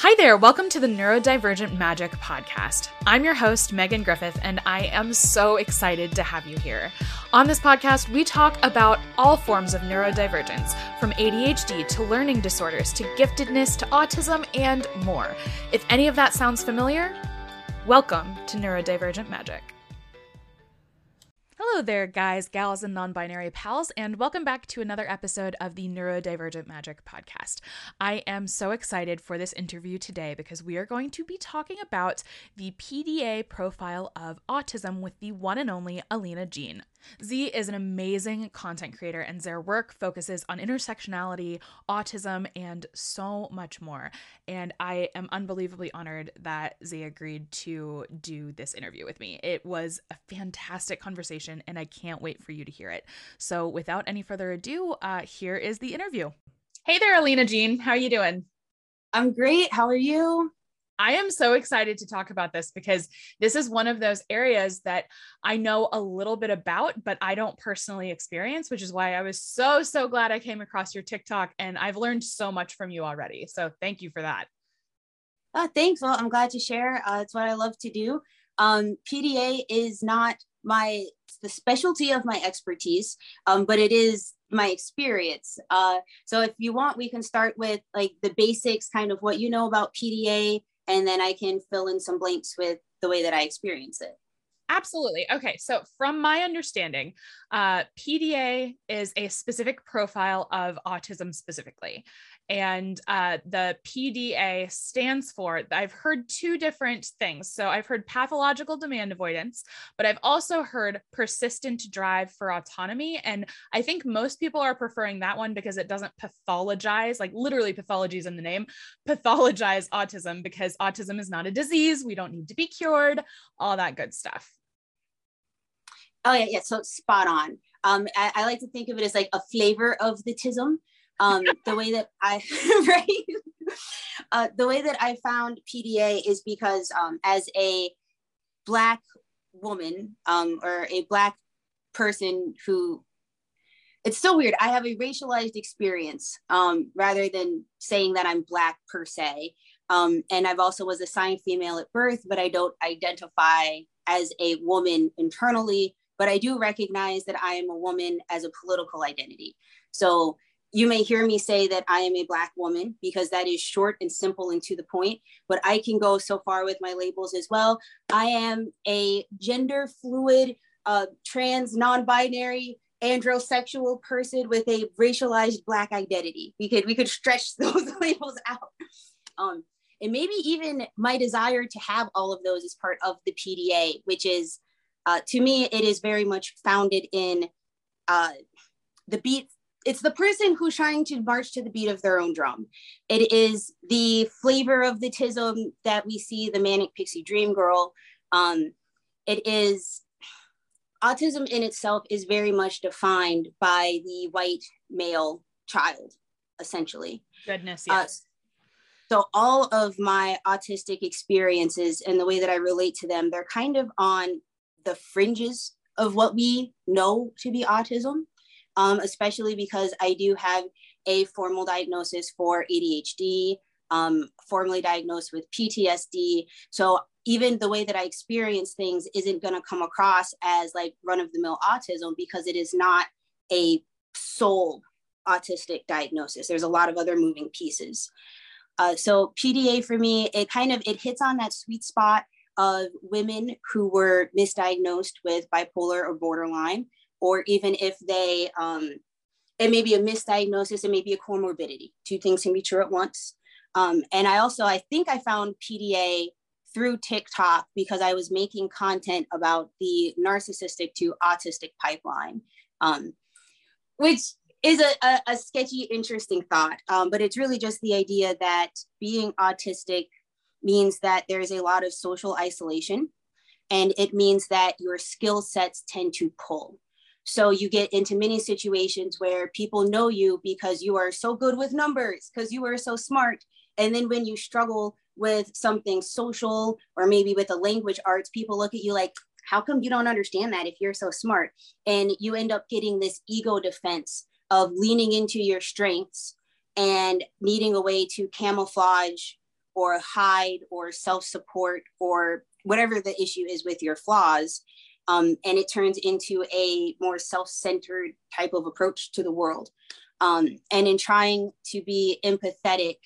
Hi there, welcome to the Neurodivergent Magic podcast. I'm your host, Megan Griffith, and I am so excited to have you here. On this podcast, we talk about all forms of neurodivergence, from ADHD to learning disorders to giftedness to autism and more. If any of that sounds familiar, welcome to Neurodivergent Magic. Hello there, guys, gals, and non binary pals, and welcome back to another episode of the Neurodivergent Magic podcast. I am so excited for this interview today because we are going to be talking about the PDA profile of autism with the one and only Alina Gene. Z is an amazing content creator, and their work focuses on intersectionality, autism, and so much more. And I am unbelievably honored that Z agreed to do this interview with me. It was a fantastic conversation, and I can't wait for you to hear it. So, without any further ado, uh, here is the interview. Hey there, Alina Gene. How are you doing? I'm great. How are you? I am so excited to talk about this because this is one of those areas that I know a little bit about, but I don't personally experience, which is why I was so, so glad I came across your TikTok and I've learned so much from you already. So thank you for that. Uh, thanks. Well, I'm glad to share. Uh, it's what I love to do. Um, PDA is not my the specialty of my expertise, um, but it is my experience. Uh, so if you want, we can start with like the basics, kind of what you know about PDA, and then I can fill in some blanks with the way that I experience it. Absolutely. Okay. So, from my understanding, uh, PDA is a specific profile of autism specifically and uh, the PDA stands for, I've heard two different things. So I've heard pathological demand avoidance, but I've also heard persistent drive for autonomy. And I think most people are preferring that one because it doesn't pathologize, like literally pathology is in the name, pathologize autism because autism is not a disease. We don't need to be cured, all that good stuff. Oh, yeah. Yeah. So spot on. Um, I, I like to think of it as like a flavor of the tism um, the way that I right uh, the way that I found PDA is because um, as a black woman um, or a black person who it's so weird. I have a racialized experience um, rather than saying that I'm black per se. Um, and I've also was assigned female at birth, but I don't identify as a woman internally. But I do recognize that I am a woman as a political identity. So you may hear me say that I am a Black woman because that is short and simple and to the point, but I can go so far with my labels as well. I am a gender fluid, uh, trans, non binary, androsexual person with a racialized Black identity. We could, we could stretch those labels out. Um, and maybe even my desire to have all of those as part of the PDA, which is, uh, to me, it is very much founded in uh, the beat it's the person who's trying to march to the beat of their own drum. It is the flavor of the tism that we see the manic pixie dream girl. Um, it is autism in itself is very much defined by the white male child, essentially. Goodness, uh, yes. Uh, so all of my autistic experiences and the way that I relate to them, they're kind of on the fringes of what we know to be autism um, especially because I do have a formal diagnosis for ADHD, um, formally diagnosed with PTSD. So even the way that I experience things isn't going to come across as like run of the mill autism because it is not a sole autistic diagnosis. There's a lot of other moving pieces. Uh, so PDA for me, it kind of it hits on that sweet spot of women who were misdiagnosed with bipolar or borderline or even if they, um, it may be a misdiagnosis, it may be a comorbidity. Two things can be true at once. Um, and I also, I think I found PDA through TikTok because I was making content about the narcissistic to autistic pipeline, um, which is a, a, a, sketchy, interesting thought. Um, but it's really just the idea that being autistic means that there's a lot of social isolation and it means that your skill sets tend to pull. So you get into many situations where people know you because you are so good with numbers, because you are so smart. And then when you struggle with something social or maybe with the language arts, people look at you like, how come you don't understand that if you're so smart? And you end up getting this ego defense of leaning into your strengths and needing a way to camouflage or hide or self support or whatever the issue is with your flaws. Um, and it turns into a more self centered type of approach to the world. Um, and in trying to be empathetic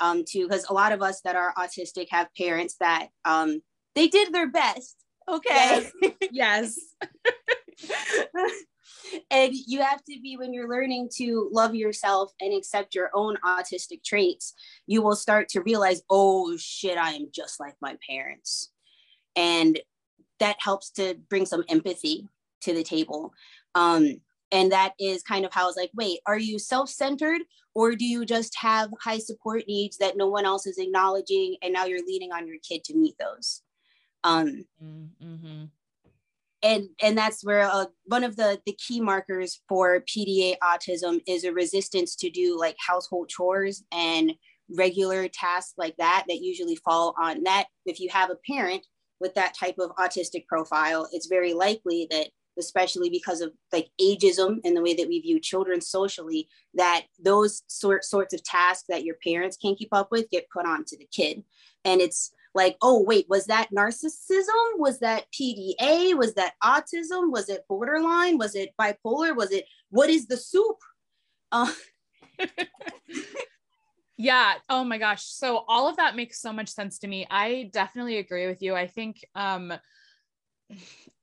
um, to, because a lot of us that are autistic have parents that um, they did their best. Okay. Yes. yes. and you have to be when you're learning to love yourself and accept your own autistic traits you will start to realize oh shit i am just like my parents and that helps to bring some empathy to the table. Um, and that is kind of how I was like, wait, are you self-centered or do you just have high support needs that no one else is acknowledging and now you're leaning on your kid to meet those? Um, mm-hmm. and and that's where uh, one of the the key markers for PDA autism is a resistance to do like household chores and regular tasks like that that usually fall on that. If you have a parent with that type of autistic profile it's very likely that especially because of like ageism and the way that we view children socially that those sort sorts of tasks that your parents can't keep up with get put onto the kid and it's like, oh, wait, was that narcissism? Was that PDA? Was that autism? Was it borderline? Was it bipolar? Was it what is the soup? Uh- yeah. Oh my gosh. So all of that makes so much sense to me. I definitely agree with you. I think um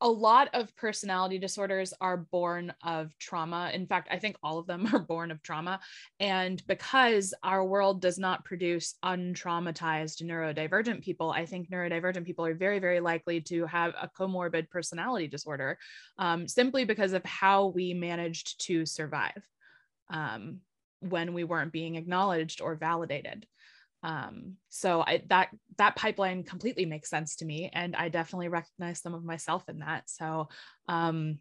a lot of personality disorders are born of trauma. In fact, I think all of them are born of trauma. And because our world does not produce untraumatized neurodivergent people, I think neurodivergent people are very, very likely to have a comorbid personality disorder um, simply because of how we managed to survive um, when we weren't being acknowledged or validated. Um so i that that pipeline completely makes sense to me and i definitely recognize some of myself in that. So um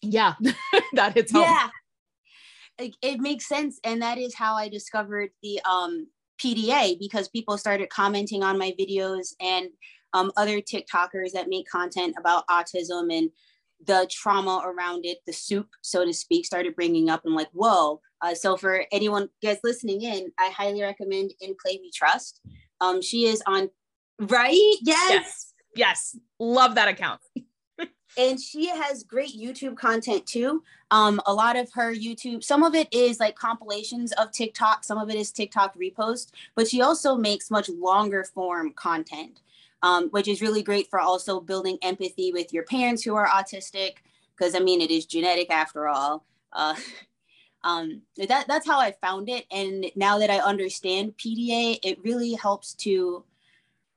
yeah that hits home. yeah. It, it makes sense and that is how i discovered the um pda because people started commenting on my videos and um, other tiktokers that make content about autism and the trauma around it the soup so to speak started bringing up and like whoa uh, so for anyone guys listening in, I highly recommend In Play We Trust. Um, she is on right. Yes. Yes. Yes. Love that account. and she has great YouTube content too. Um, a lot of her YouTube, some of it is like compilations of TikTok, some of it is TikTok repost, but she also makes much longer form content, um, which is really great for also building empathy with your parents who are autistic, because I mean, it is genetic after all. Uh, um, that that's how I found it. And now that I understand PDA, it really helps to.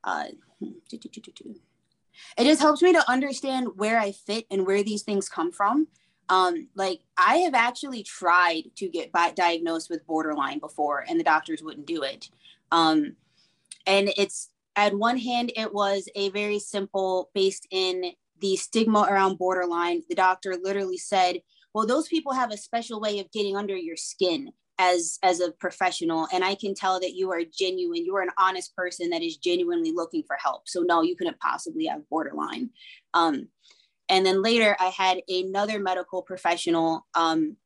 Uh, it just helps me to understand where I fit and where these things come from. Um, like I have actually tried to get diagnosed with borderline before, and the doctors wouldn't do it. Um, and it's at one hand, it was a very simple, based in the stigma around borderline. The doctor literally said, well those people have a special way of getting under your skin as as a professional and i can tell that you are genuine. You are an honest person that is genuinely looking for help. So no you couldn't possibly have borderline. Um, and then later i had another medical professional um,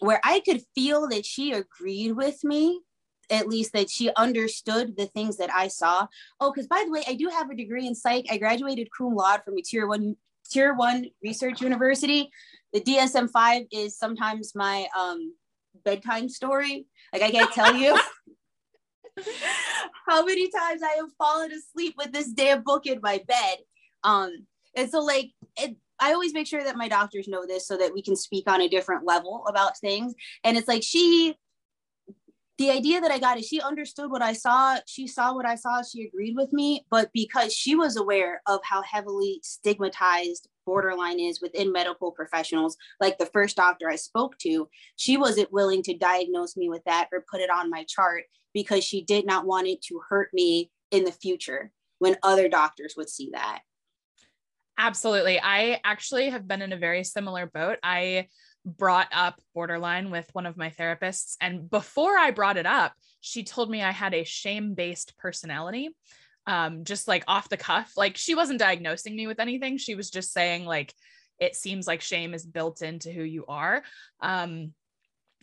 where i could feel that she agreed with me at least that she understood the things that i saw. Oh because by the way i do have a degree in psych. I graduated cum laude from a tier one tier one research university the DSM five is sometimes my um, bedtime story. Like I can't tell you how many times I have fallen asleep with this damn book in my bed. Um, and so like it, I always make sure that my doctors know this so that we can speak on a different level about things. And it's like she the idea that I got is she understood what I saw. She saw what I saw. She agreed with me. But because she was aware of how heavily stigmatized borderline is within medical professionals, like the first doctor I spoke to, she wasn't willing to diagnose me with that or put it on my chart because she did not want it to hurt me in the future when other doctors would see that. Absolutely. I actually have been in a very similar boat. I brought up borderline with one of my therapists. And before I brought it up, she told me I had a shame based personality, um, just like off the cuff. Like she wasn't diagnosing me with anything. She was just saying, like, it seems like shame is built into who you are. Um,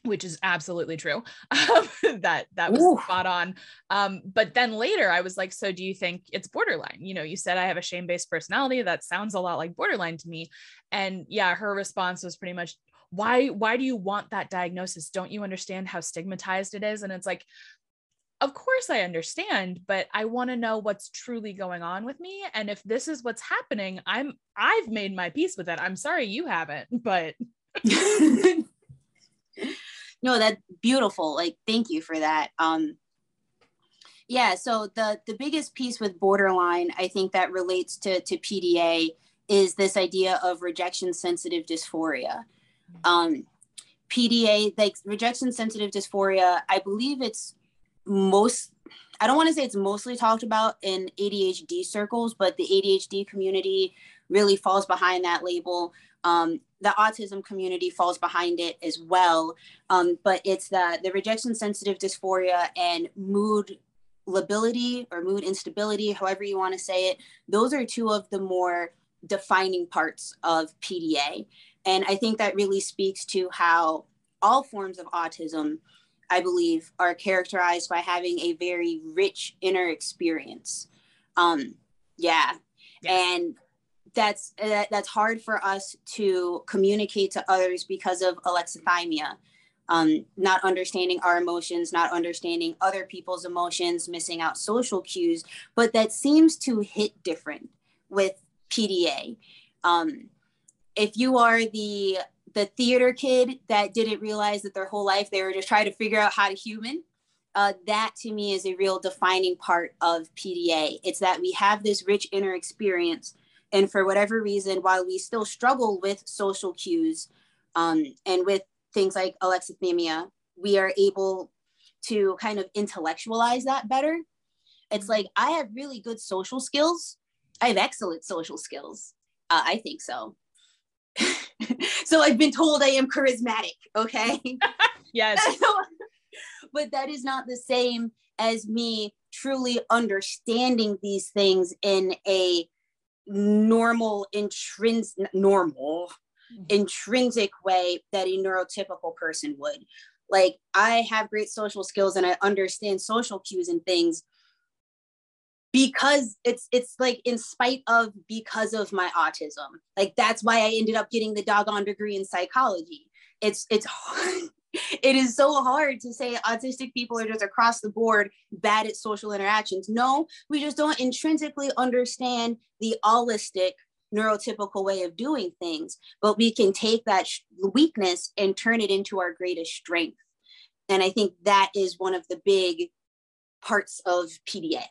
which is absolutely true. Um, that that was Ooh. spot on. Um, but then later I was like, so do you think it's borderline? You know, you said I have a shame-based personality. That sounds a lot like borderline to me. And yeah, her response was pretty much, why, why do you want that diagnosis? Don't you understand how stigmatized it is? And it's like, of course I understand, but I want to know what's truly going on with me. And if this is what's happening, I'm I've made my peace with it. I'm sorry you haven't, but no that's beautiful like thank you for that um yeah so the the biggest piece with borderline i think that relates to to pda is this idea of rejection sensitive dysphoria um pda like rejection sensitive dysphoria i believe it's most i don't want to say it's mostly talked about in adhd circles but the adhd community really falls behind that label um, the autism community falls behind it as well. Um, but it's the, the rejection sensitive dysphoria and mood lability or mood instability, however you want to say it. Those are two of the more defining parts of PDA. And I think that really speaks to how all forms of autism, I believe, are characterized by having a very rich inner experience. Um, yeah. Yes. And that's uh, that's hard for us to communicate to others because of alexithymia um, not understanding our emotions not understanding other people's emotions missing out social cues but that seems to hit different with pda um, if you are the the theater kid that didn't realize that their whole life they were just trying to figure out how to human uh, that to me is a real defining part of pda it's that we have this rich inner experience and for whatever reason, while we still struggle with social cues um, and with things like alexithymia, we are able to kind of intellectualize that better. It's like I have really good social skills. I have excellent social skills. Uh, I think so. so I've been told I am charismatic. Okay. yes. but that is not the same as me truly understanding these things in a normal intrinsic normal mm-hmm. intrinsic way that a neurotypical person would like i have great social skills and i understand social cues and things because it's it's like in spite of because of my autism like that's why i ended up getting the doggone degree in psychology it's it's hard it is so hard to say autistic people are just across the board bad at social interactions. No, we just don't intrinsically understand the holistic neurotypical way of doing things, but we can take that weakness and turn it into our greatest strength. And I think that is one of the big parts of PDA.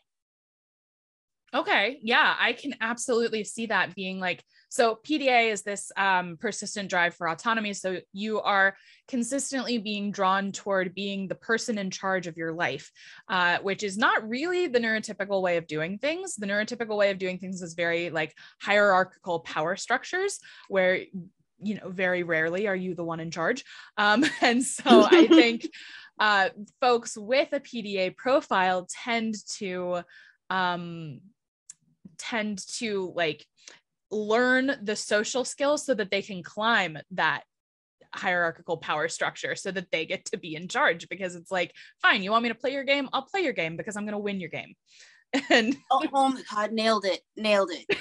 Okay. Yeah, I can absolutely see that being like so PDA is this um, persistent drive for autonomy. So you are consistently being drawn toward being the person in charge of your life, uh, which is not really the neurotypical way of doing things. The neurotypical way of doing things is very like hierarchical power structures where you know very rarely are you the one in charge um, and so i think uh, folks with a pda profile tend to um, tend to like learn the social skills so that they can climb that hierarchical power structure so that they get to be in charge because it's like fine you want me to play your game? I'll play your game because i'm going to win your game. And oh, oh my god nailed it nailed it.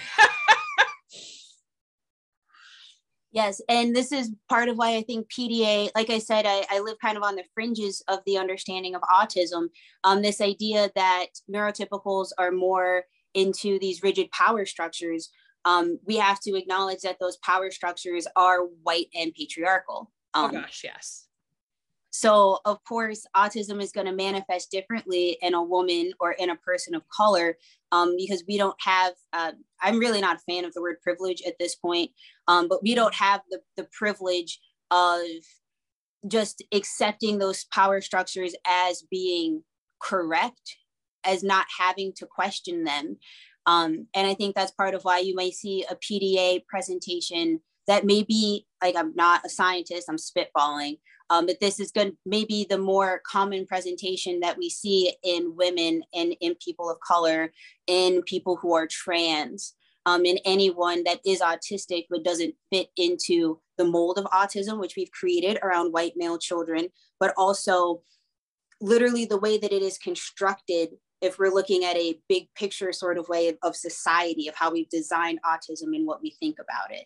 Yes and this is part of why i think pda like i said I, I live kind of on the fringes of the understanding of autism. Um, this idea that neurotypicals are more into these rigid power structures um, we have to acknowledge that those power structures are white and patriarchal. Oh um, oh gosh, yes. So, of course, autism is going to manifest differently in a woman or in a person of color um, because we don't have, uh, I'm really not a fan of the word privilege at this point, um, but we don't have the, the privilege of just accepting those power structures as being correct, as not having to question them. Um, and I think that's part of why you may see a PDA presentation that may be like I'm not a scientist, I'm spitballing, um, but this is going maybe the more common presentation that we see in women and in people of color, in people who are trans. um, in anyone that is autistic but doesn't fit into the mold of autism, which we've created around white male children, but also literally the way that it is constructed if we're looking at a big picture sort of way of society of how we've designed autism and what we think about it.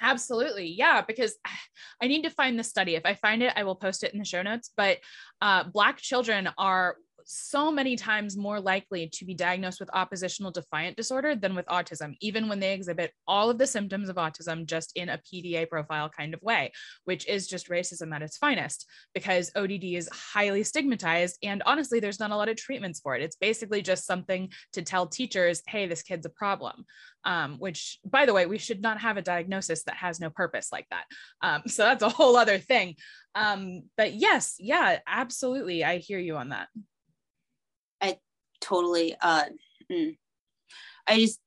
Absolutely. Yeah, because I need to find the study. If I find it, I will post it in the show notes. But uh, Black children are so many times more likely to be diagnosed with oppositional defiant disorder than with autism, even when they exhibit all of the symptoms of autism just in a PDA profile kind of way, which is just racism at its finest because ODD is highly stigmatized. And honestly, there's not a lot of treatments for it. It's basically just something to tell teachers, hey, this kid's a problem. Um, which, by the way, we should not have a diagnosis that has no purpose like that. Um, so that's a whole other thing. Um, but yes, yeah, absolutely. I hear you on that totally uh mm. i just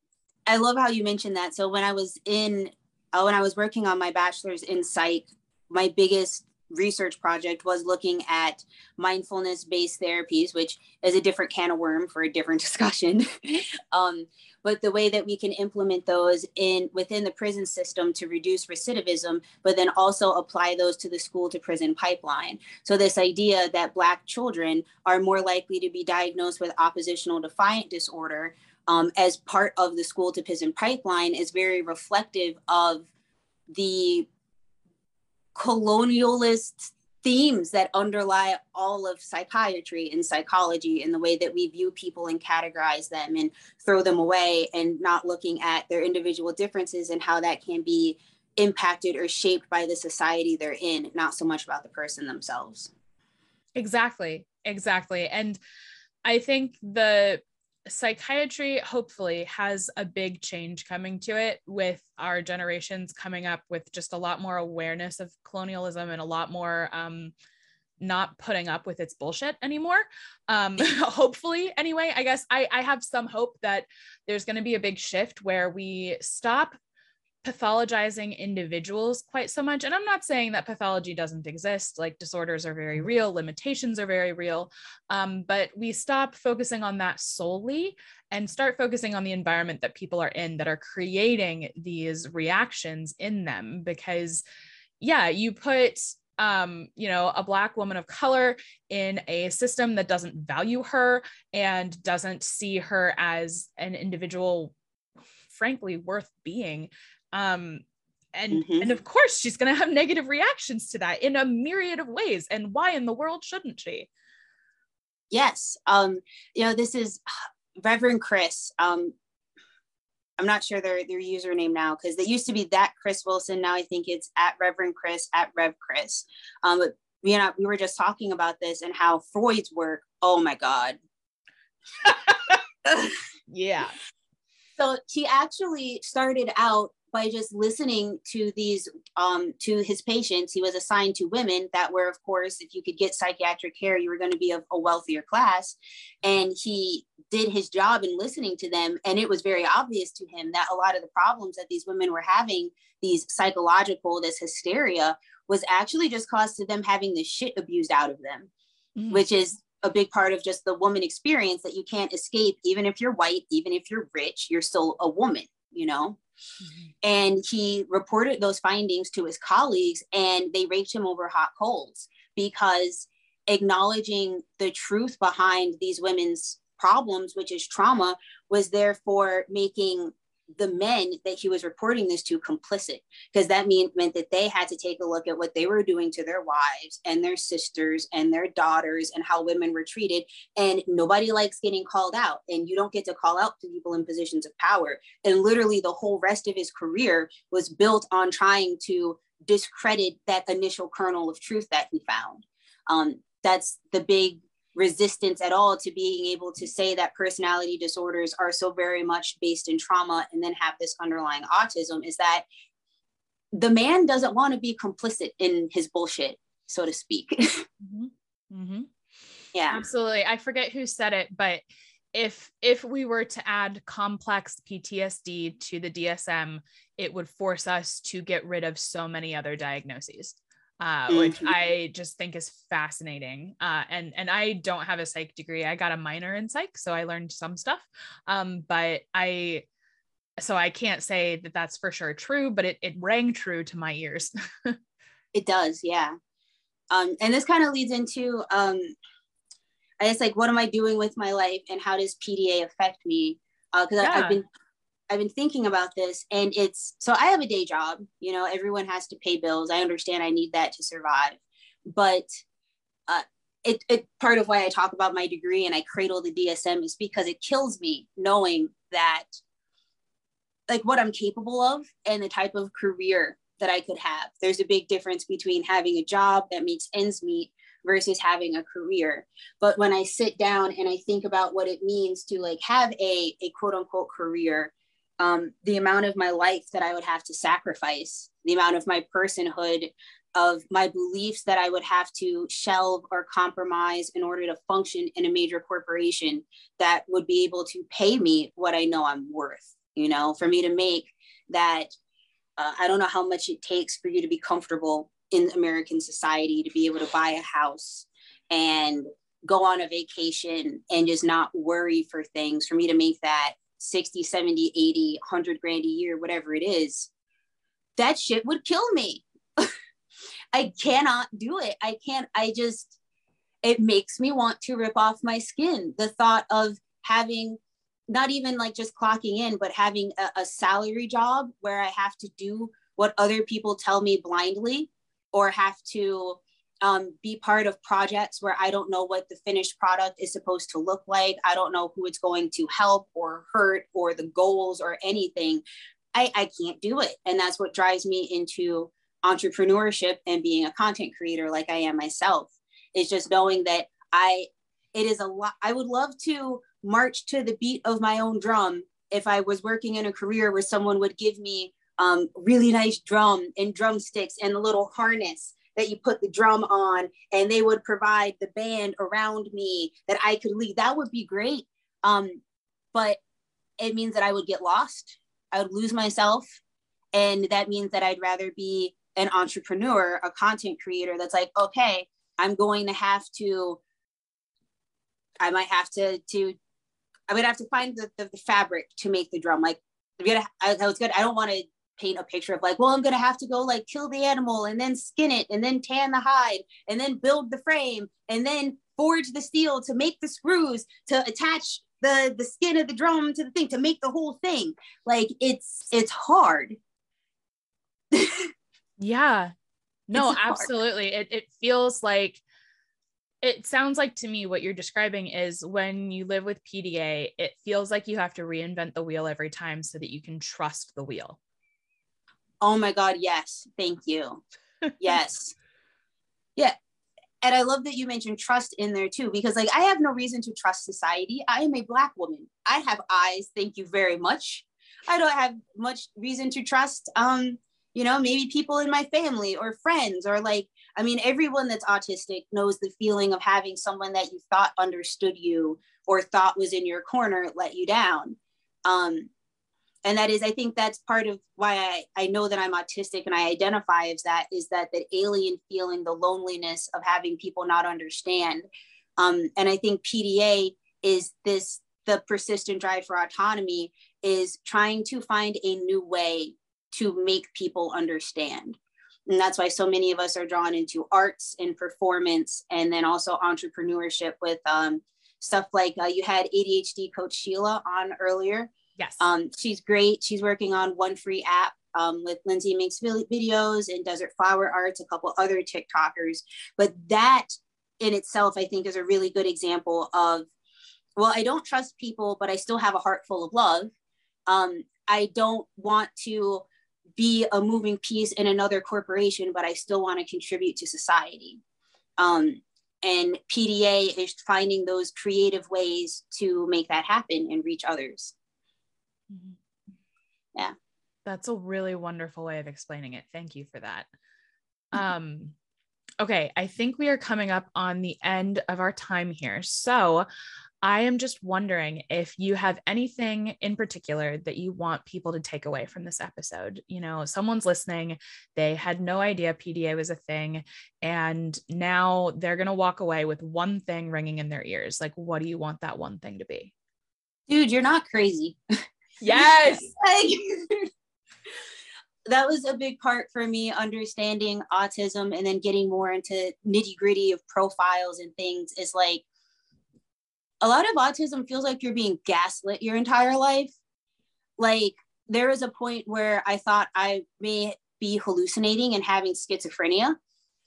i love how you mentioned that so when i was in uh, when i was working on my bachelor's in psych my biggest research project was looking at mindfulness based therapies which is a different can of worm for a different discussion. Um, but the way that we can implement those in within the prison system to reduce recidivism but then also apply those to the school to prison pipeline. So this idea that black children are more likely to be diagnosed with oppositional defiant disorder um, as part of the school to prison pipeline is very reflective of the colonialist themes that underlie all of psychiatry and psychology and the way that we view people and categorize them and throw them away and not looking at their individual differences and how that can be impacted or shaped by the society they're in not so much about the person themselves. Exactly. Exactly. And i think the psychiatry hopefully has a big change coming to it with our generations coming up with just a lot more awareness of colonialism and a lot more um, not putting up with its bullshit anymore. Um, hopefully anyway i guess I, I have some hope that there's going to be a big shift where we stop pathologizing individuals quite so much. And I'm not saying that pathology doesn't exist, like disorders are very real, limitations are very real, um, but we stop focusing on that solely and start focusing on the environment that people are in that are creating these reactions in them. Because, yeah, you put um, you know, a black woman of color in a system that doesn't value her and doesn't see her as an individual frankly worth being um, and mm-hmm. and of course she's going to have negative reactions to that in a myriad of ways and why in the world shouldn't she? Yes um you know this is reverend chris um i'm not sure their their username now because they used to be that chris wilson now i think it's at reverend chris at rev chris. Um but you know we were just talking about this and how freud's work oh my god. Yeah. So he actually started out by just listening to these um, to his patients he was assigned to women that were of course if you could get psychiatric care you were going to be of a wealthier class and he did his job in listening to them and it was very obvious to him that a lot of the problems that these women were having these psychological this hysteria was actually just caused to them having the shit abused out of them mm-hmm. which is a big part of just the woman experience that you can't escape even if you're white even if you're rich you're still a woman you know Mm-hmm. And he reported those findings to his colleagues, and they raked him over hot coals because acknowledging the truth behind these women's problems, which is trauma, was therefore making the men that he was reporting this to complicit because that mean, meant that they had to take a look at what they were doing to their wives and their sisters and their daughters and how women were treated. And nobody likes getting called out and you don't get to call out to people in positions of power. And literally the whole rest of his career was built on trying to discredit that initial kernel of truth that he found. Um, that's the big resistance at all to being able to say that personality disorders are so very much based in trauma and then have this underlying autism is that the man doesn't want to be complicit in his bullshit so to speak mm-hmm. Mm-hmm. yeah absolutely i forget who said it but if if we were to add complex ptsd to the dsm it would force us to get rid of so many other diagnoses uh, mm-hmm. which I just think is fascinating. Uh, and and I don't have a psych degree. I got a minor in psych, so I learned some stuff. Um, but I so I can't say that that's for sure true, but it, it rang true to my ears. it does, yeah. Um, and this kind of leads into, um, I guess, like, what am I doing with my life, and how does PDA affect me? Because uh, yeah. I've been, I've been thinking about this, and it's so I have a day job. You know, everyone has to pay bills. I understand I need that to survive, but uh, it, it part of why I talk about my degree and I cradle the DSM is because it kills me knowing that like what I'm capable of and the type of career that I could have. There's a big difference between having a job that meets ends meet versus having a career. But when I sit down and I think about what it means to like have a, a quote unquote career, um, the amount of my life that I would have to sacrifice, the amount of my personhood, of my beliefs that I would have to shelve or compromise in order to function in a major corporation that would be able to pay me what I know I'm worth you know, for me to make that. Uh, I don't know how much it takes for you to be comfortable in American society to be able to buy a house and go on a vacation and just not worry for things. For me to make that 60, 70, 80, 100 grand a year, whatever it is, that shit would kill me. I cannot do it. I can't, I just, it makes me want to rip off my skin. The thought of having not even like just clocking in, but having a, a salary job where I have to do what other people tell me blindly or have to um, be part of projects where I don't know what the finished product is supposed to look like. I don't know who it's going to help or hurt or the goals or anything. I, I can't do it. And that's what drives me into entrepreneurship and being a content creator like I am myself. Is just knowing that I, it is a lot. I would love to march to the beat of my own drum if I was working in a career where someone would give me um, really nice drum and drumsticks and a little harness that you put the drum on and they would provide the band around me that I could lead. That would be great. Um, but it means that I would get lost. I would lose myself. And that means that I'd rather be an entrepreneur, a content creator that's like, okay, I'm going to have to, I might have to, to I would have to find the, the, the fabric to make the drum. Like, I, I was good. I don't want to paint a picture of like, well, I'm gonna have to go like kill the animal and then skin it and then tan the hide and then build the frame and then forge the steel to make the screws to attach the the skin of the drum to the thing to make the whole thing. Like it's it's hard. yeah. No, absolutely. It it feels like it sounds like to me what you're describing is when you live with PDA, it feels like you have to reinvent the wheel every time so that you can trust the wheel. Oh my God, yes. Thank you. yes. Yeah. And I love that you mentioned trust in there too, because like I have no reason to trust society. I am a Black woman. I have eyes. Thank you very much. I don't have much reason to trust, um, you know, maybe people in my family or friends or like I mean, everyone that's autistic knows the feeling of having someone that you thought understood you or thought was in your corner let you down. Um, and that is, I think that's part of why I, I know that I'm autistic and I identify as that is that that alien feeling, the loneliness of having people not understand. Um, and I think PDA is this the persistent drive for autonomy is trying to find a new way to make people understand and that's why so many of us are drawn into arts and performance and then also entrepreneurship with um, stuff like uh, you had adhd coach sheila on earlier yes um, she's great she's working on one free app um, with lindsay makes videos and desert flower arts a couple other tiktokers but that in itself i think is a really good example of well i don't trust people but i still have a heart full of love um, i don't want to be a moving piece in another corporation, but I still want to contribute to society. Um, and PDA is finding those creative ways to make that happen and reach others. Mm-hmm. Yeah. That's a really wonderful way of explaining it. Thank you for that. Um, okay, I think we are coming up on the end of our time here. So I am just wondering if you have anything in particular that you want people to take away from this episode. You know, someone's listening, they had no idea PDA was a thing, and now they're going to walk away with one thing ringing in their ears. Like, what do you want that one thing to be? Dude, you're not crazy. Yes. like, that was a big part for me understanding autism and then getting more into nitty gritty of profiles and things is like a lot of autism feels like you're being gaslit your entire life. Like there is a point where I thought I may be hallucinating and having schizophrenia.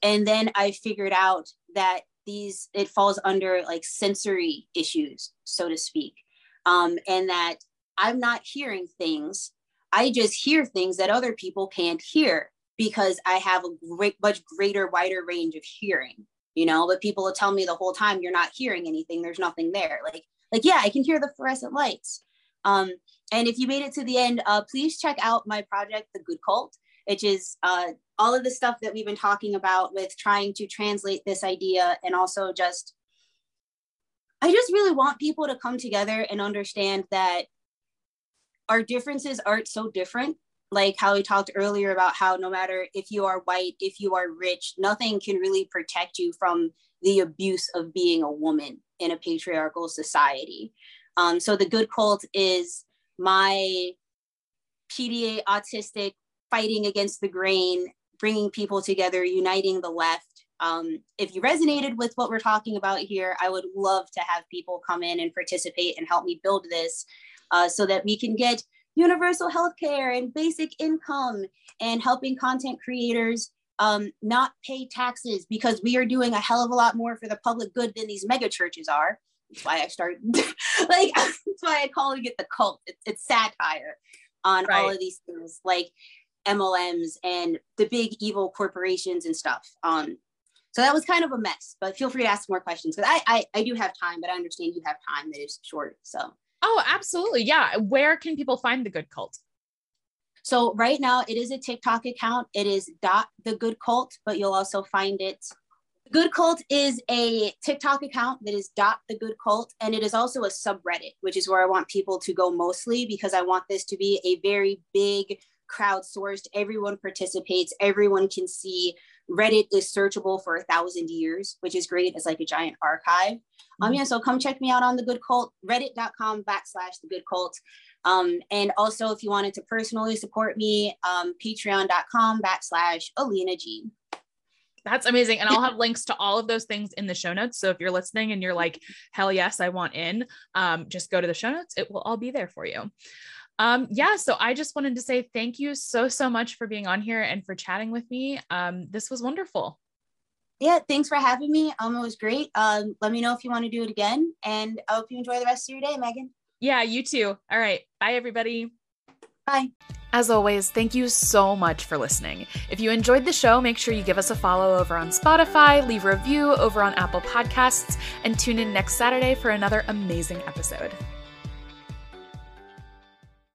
And then I figured out that these, it falls under like sensory issues, so to speak. Um, and that I'm not hearing things I just hear things that other people can't hear because I have a great, much greater, wider range of hearing, you know, but people will tell me the whole time you're not hearing anything. There's nothing there. Like, like, yeah, I can hear the fluorescent lights. Um, and if you made it to the end, uh, please check out my project, The Good Cult, which is uh, all of the stuff that we've been talking about with trying to translate this idea and also just, I just really want people to come together and understand that our differences aren't so different. Like how we talked earlier about how no matter if you are white if you are rich nothing can really protect you from the abuse of being a woman in a patriarchal society. Um, so the good cult is my pda autistic fighting against the grain bringing people together uniting the left. Um, if you resonated with what we're talking about here i would love to have people come in and participate and help me build this uh, so that we can get universal health care and basic income and helping content creators um, not pay taxes because we are doing a hell of a lot more for the public good than these mega churches are. That's why I started, like, that's why I call it the cult. It's, it's satire on right. all of these things, like MLMs and the big evil corporations and stuff. Um, so that was kind of a mess, but feel free to ask more questions because I, I, I do have time, but I understand you have time that is short. So Oh, absolutely. Yeah. Where can people find the good cult? So right now it is a TikTok account. It is dot the good cult, but you'll also find it. Good Cult is a TikTok account that is dot the good cult, and it is also a subreddit, which is where I want people to go mostly because I want this to be a very big crowdsourced. Everyone participates. Everyone can see Reddit is searchable for a thousand years, which is great. It's like a giant archive. Um, mm-hmm. Yeah, so come check me out on the good cult, reddit.com backslash the good cult. Um, and also if you wanted to personally support me, um, patreon.com backslash Alina G. That's amazing. And I'll have links to all of those things in the show notes. So if you're listening and you're like, hell yes, I want in, um, just go to the show notes. It will all be there for you. Um, yeah, so I just wanted to say thank you so, so much for being on here and for chatting with me. Um, this was wonderful. Yeah, thanks for having me. Um, it was great. Um, let me know if you want to do it again. And I hope you enjoy the rest of your day, Megan. Yeah, you too. All right. Bye, everybody. Bye. As always, thank you so much for listening. If you enjoyed the show, make sure you give us a follow over on Spotify, leave a review over on Apple Podcasts, and tune in next Saturday for another amazing episode.